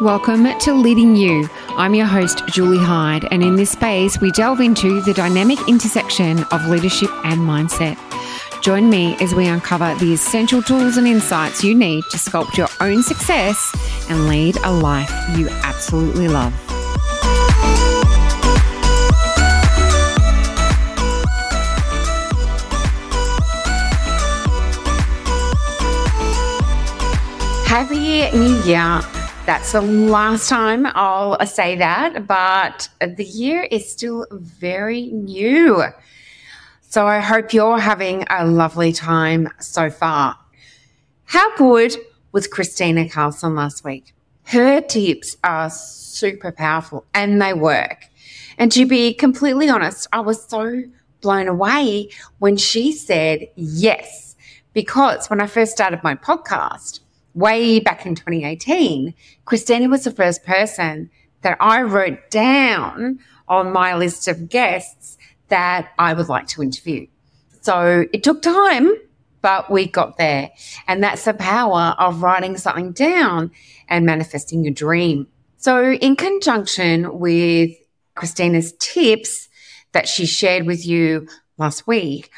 Welcome to Leading You. I'm your host, Julie Hyde, and in this space, we delve into the dynamic intersection of leadership and mindset. Join me as we uncover the essential tools and insights you need to sculpt your own success and lead a life you absolutely love. Happy New Year. That's the last time I'll say that, but the year is still very new. So I hope you're having a lovely time so far. How good was Kristina Karlsson last week? Her tips are super powerful and they work. And to be completely honest, I was so blown away when she said yes, because when I first started my podcast, way back in 2018, Kristina was the first person that I wrote down on my list of guests that I would like to interview. So it took time, but we got there. And that's the power of writing something down and manifesting your dream. So, in conjunction with Kristina's tips that she shared with you last week,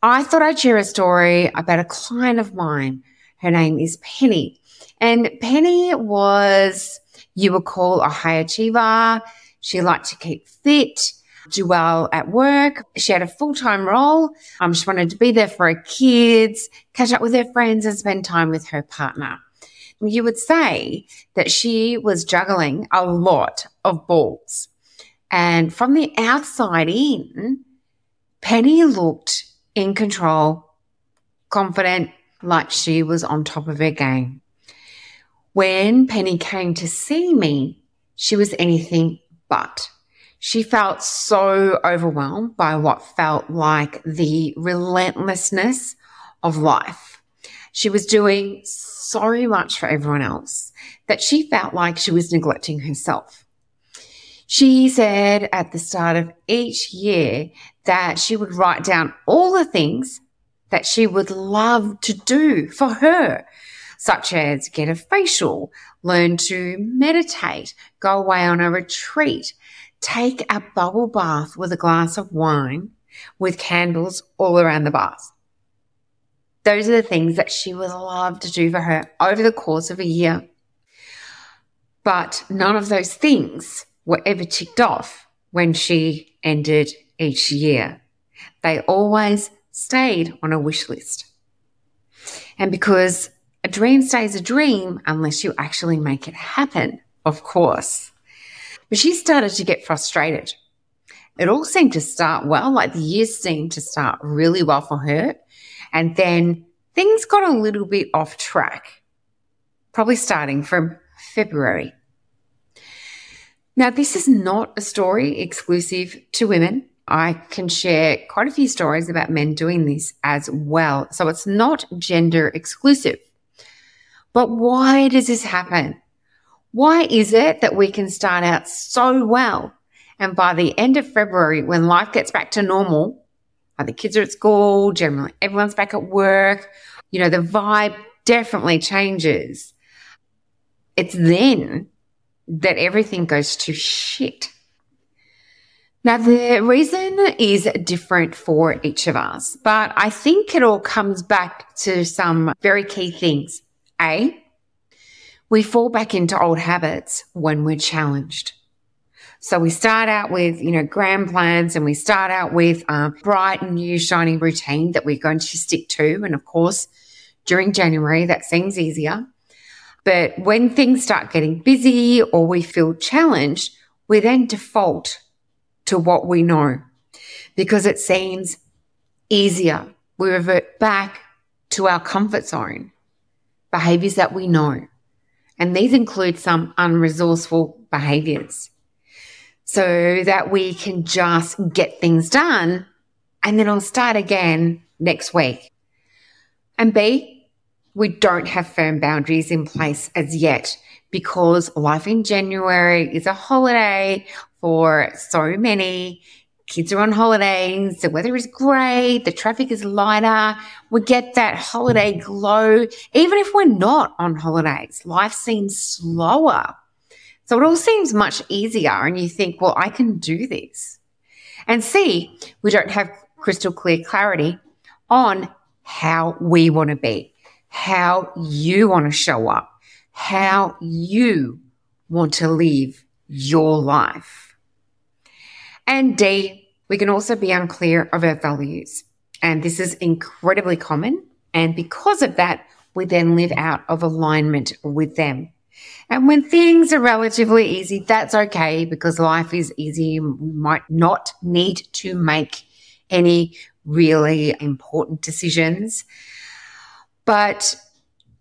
I thought I'd share a story about a client of mine her name is Penny. And Penny was, you would call a high achiever. She liked to keep fit, do well at work. She had a full time role. Um, she wanted to be there for her kids, catch up with her friends, and spend time with her partner. You would say that she was juggling a lot of balls. And from the outside in, Penny looked in control, confident, like she was on top of her game. When Penny came to see me, she was anything but. She felt so overwhelmed by what felt like the relentlessness of life. She was doing so much for everyone else that she felt like she was neglecting herself. She said at the start of each year that she would write down all the things that she would love to do for her, such as get a facial, learn to meditate, go away on a retreat, take a bubble bath with a glass of wine with candles all around the bath. Those are the things that she would love to do for her over the course of a year. But none of those things were ever ticked off when she ended each year. They always stayed on a wish list. And because a dream stays a dream unless you actually make it happen, of course. But she started to get frustrated. It all seemed to start well, like the years seemed to start really well for her. And then things got a little bit off track, probably starting from February. Now, this is not a story exclusive to women. I can share quite a few stories about men doing this as well. So it's not gender exclusive. But why does this happen? Why is it that we can start out so well and by the end of February, when life gets back to normal, the kids are at school, generally everyone's back at work, you know, the vibe definitely changes. It's then that everything goes to shit. Now, the reason is different for each of us, but I think it all comes back to some very key things. A, we fall back into old habits when we're challenged. So we start out with, you know, grand plans and we start out with a bright new shiny routine that we're going to stick to. And of course, during January, that seems easier. But when things start getting busy or we feel challenged, we then default to what we know because it seems easier. We revert back to our comfort zone, behaviors that we know. And these include some unresourceful behaviors so that we can just get things done and then I'll start again next week. And B, we don't have firm boundaries in place as yet because life in January is a holiday for so many. Kids are on holidays. The weather is great. The traffic is lighter. We get that holiday glow. Even if we're not on holidays, life seems slower So it all seems much easier, and you think, well, I can do this. And C, we don't have crystal clear clarity on how we want to be, how you want to show up, how you want to live your life. And D, we can also be unclear of our values. And this is incredibly common. And because of that, we then live out of alignment with them. And when things are relatively easy, that's okay because life is easy. We might not need to make any really important decisions. But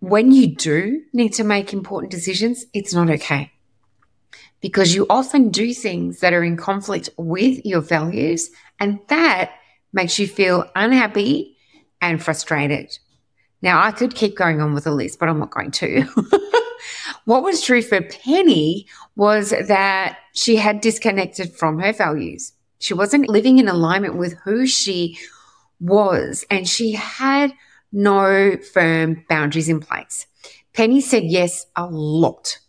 when you do need to make important decisions, it's not okay because you often do things that are in conflict with your values, and that makes you feel unhappy and frustrated. Now, I could keep going on with the list, but I'm not going to. what was true for Penny was that she had disconnected from her values. She wasn't living in alignment with who she was, and she had no firm boundaries in place. Penny said yes a lot,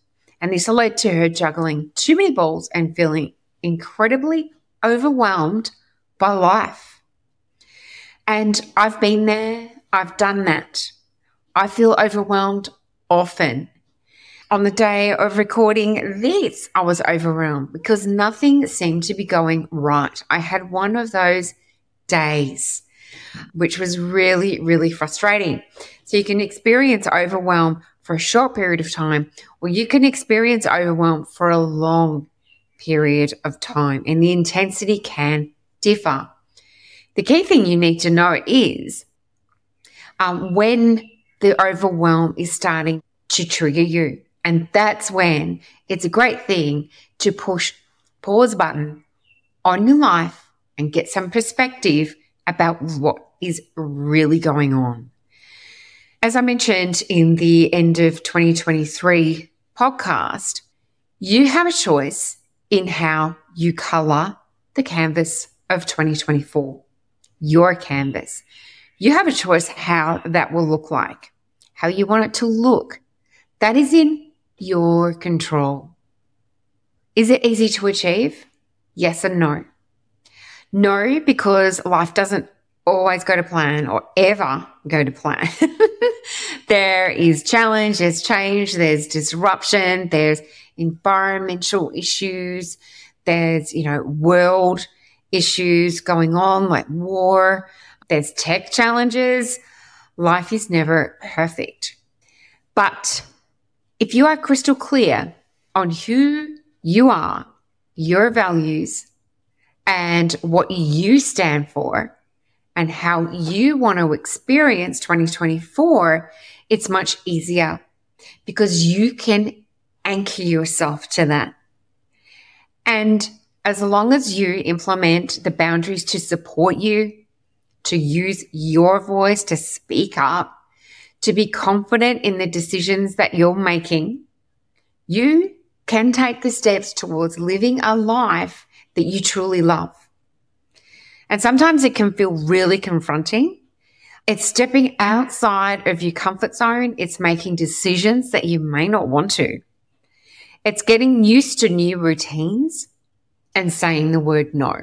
and this led to her juggling too many balls and feeling incredibly overwhelmed by life. And I've been there, I've done that. I feel overwhelmed often. On the day of recording this, I was overwhelmed because nothing seemed to be going right. I had one of those days, which was really, really frustrating. So you can experience overwhelm for a short period of time, or you can experience overwhelm for a long period of time, and the intensity can differ. The key thing you need to know is um, when the overwhelm is starting to trigger you. And that's when it's a great thing to push pause button on your life and get some perspective about what is really going on. As I mentioned in the end of 2023 podcast, you have a choice in how you color the canvas of 2024, your canvas. You have a choice how that will look like, how you want it to look. That is in your control. Is it easy to achieve? Yes and no. No, because life doesn't always go to plan or ever go to plan. there is challenge, there's change, there's disruption, there's environmental issues, there's, you know, world issues going on like war, there's tech challenges. Life is never perfect. But if you are crystal clear on who you are, your values, and what you stand for, and how you want to experience 2024, it's much easier because you can anchor yourself to that. And as long as you implement the boundaries to support you, to use your voice to speak up, to be confident in the decisions that you're making, you can take the steps towards living a life that you truly love. And sometimes it can feel really confronting. It's stepping outside of your comfort zone. It's making decisions that you may not want to. It's getting used to new routines and saying the word no.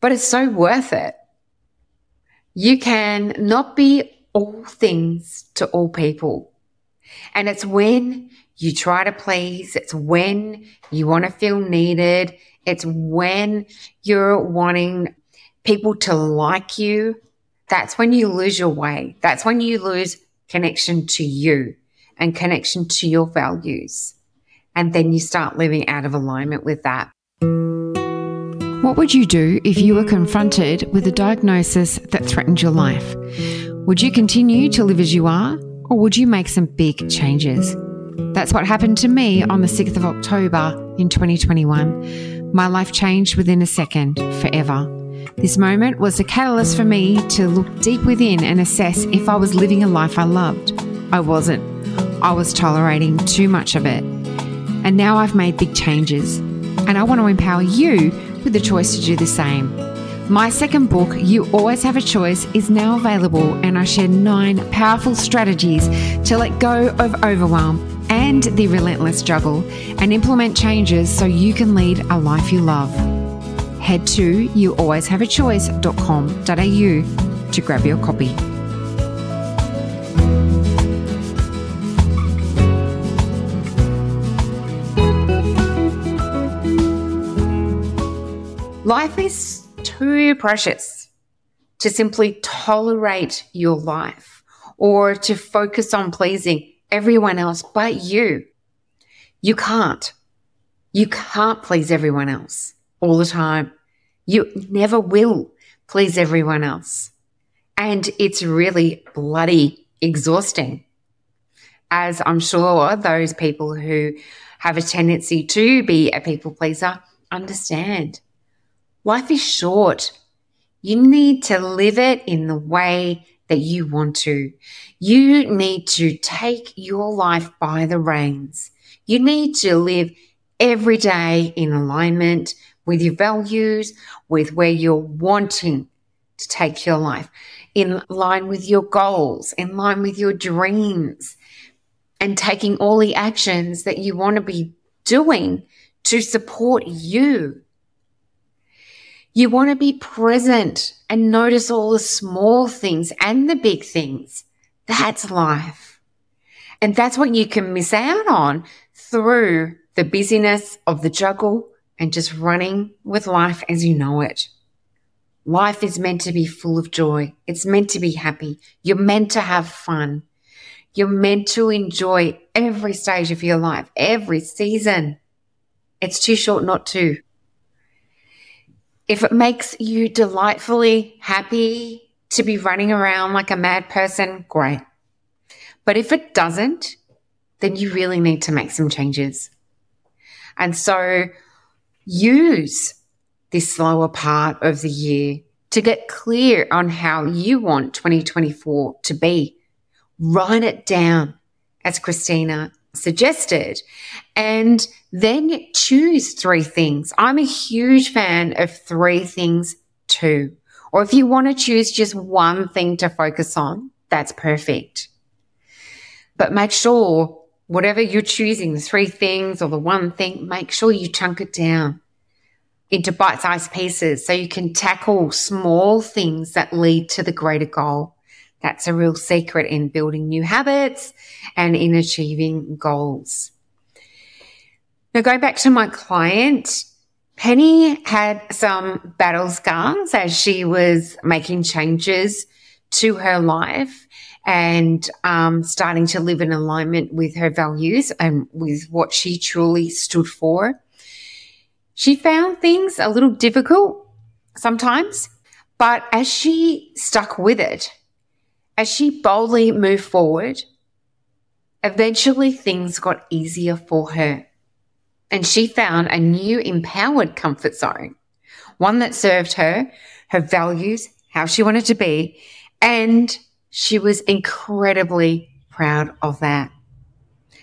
But it's so worth it. You can not be all things to all people. And it's when you try to please, it's when you want to feel needed, it's when you're wanting people to like you. That's when you lose your way. That's when you lose connection to you and connection to your values. And then you start living out of alignment with that. What would you do if you were confronted with a diagnosis that threatened your life? Would you continue to live as you are, or would you make some big changes? That's what happened to me on the 6th of October in 2021. My life changed within a second, forever. This moment was the catalyst for me to look deep within and assess if I was living a life I loved. I wasn't. I was tolerating too much of it. And now I've made big changes. And I want to empower you with the choice to do the same. My second book, You Always Have a Choice, is now available, and I share nine powerful strategies to let go of overwhelm and the relentless juggle and implement changes so you can lead a life you love. Head to youalwayshaveachoice.com.au to grab your copy. Life is too precious to simply tolerate your life or to focus on pleasing everyone else but you. You can't. You can't please everyone else all the time. You never will please everyone else. And it's really bloody exhausting. As I'm sure those people who have a tendency to be a people pleaser understand. Life is short. You need to live it in the way that you want to. You need to take your life by the reins. You need to live every day in alignment with your values, with where you're wanting to take your life, in line with your goals, in line with your dreams, and taking all the actions that you want to be doing to support you you want to be present and notice all the small things and the big things. That's life. And that's what you can miss out on through the busyness of the juggle and just running with life as you know it. Life is meant to be full of joy. It's meant to be happy. You're meant to have fun. You're meant to enjoy every stage of your life, every season. It's too short not to. If it makes you delightfully happy to be running around like a mad person, great. But if it doesn't, then you really need to make some changes. And so use this slower part of the year to get clear on how you want 2024 to be. Write it down, as Kristina suggested, and then choose three things. I'm a huge fan of three things too. Or if you want to choose just one thing to focus on, that's perfect. But make sure whatever you're choosing, the three things or the one thing, make sure you chunk it down into bite sized pieces so you can tackle small things that lead to the greater goal. That's a real secret in building new habits and in achieving goals. Now, going back to my client, Penny had some battle scars as she was making changes to her life and um, starting to live in alignment with her values and with what she truly stood for. She found things a little difficult sometimes, but as she stuck with it, as she boldly moved forward, eventually things got easier for her. And she found a new empowered comfort zone, one that served her, her values, how she wanted to be, and she was incredibly proud of that.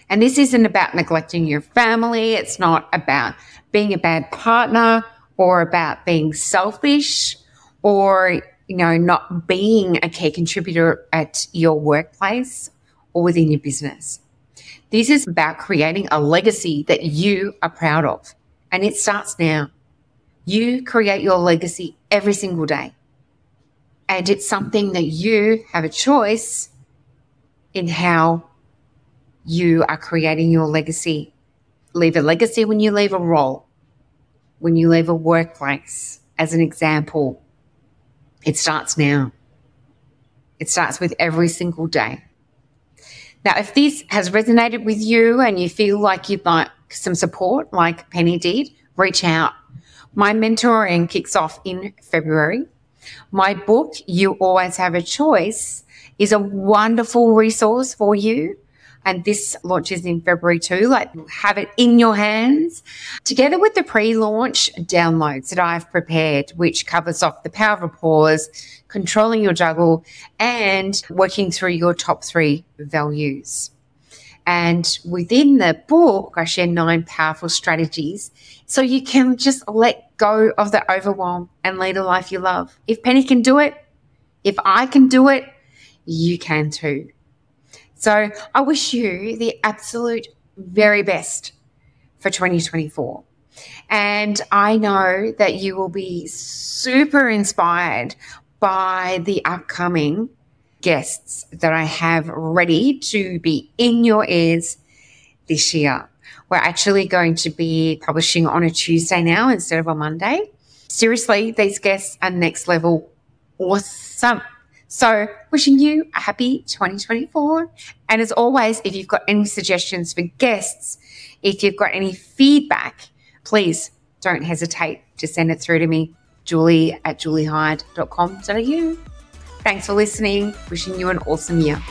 And this isn't about neglecting your family. It's not about being a bad partner or about being selfish or you know, not being a key contributor at your workplace or within your business. This is about creating a legacy that you are proud of. And it starts now. You create your legacy every single day. And it's something that you have a choice in how you are creating your legacy. Leave a legacy when you leave a role, when you leave a workplace, as an example it starts now. It starts with every single day. Now, if this has resonated with you and you feel like you'd like some support, like Penny did, reach out. My mentoring kicks off in February. My book, You Always Have a Choice, is a wonderful resource for you and this launches in February too. Like have it in your hands together with the pre-launch downloads that I've prepared, which covers off the power of pause, controlling your juggle and working through your top three values. And within the book, I share nine powerful strategies so you can just let go of the overwhelm and lead a life you love. If Penny can do it, if I can do it, you can too. So I wish you the absolute very best for 2024. And I know that you will be super inspired by the upcoming guests that I have ready to be in your ears this year. We're actually going to be publishing on a Tuesday now instead of a Monday. Seriously, these guests are next level awesome. So, wishing you a happy 2024. And as always, if you've got any suggestions for guests, if you've got any feedback, please don't hesitate to send it through to me, julie at juliehyde.com.au. Thanks for listening. Wishing you an awesome year.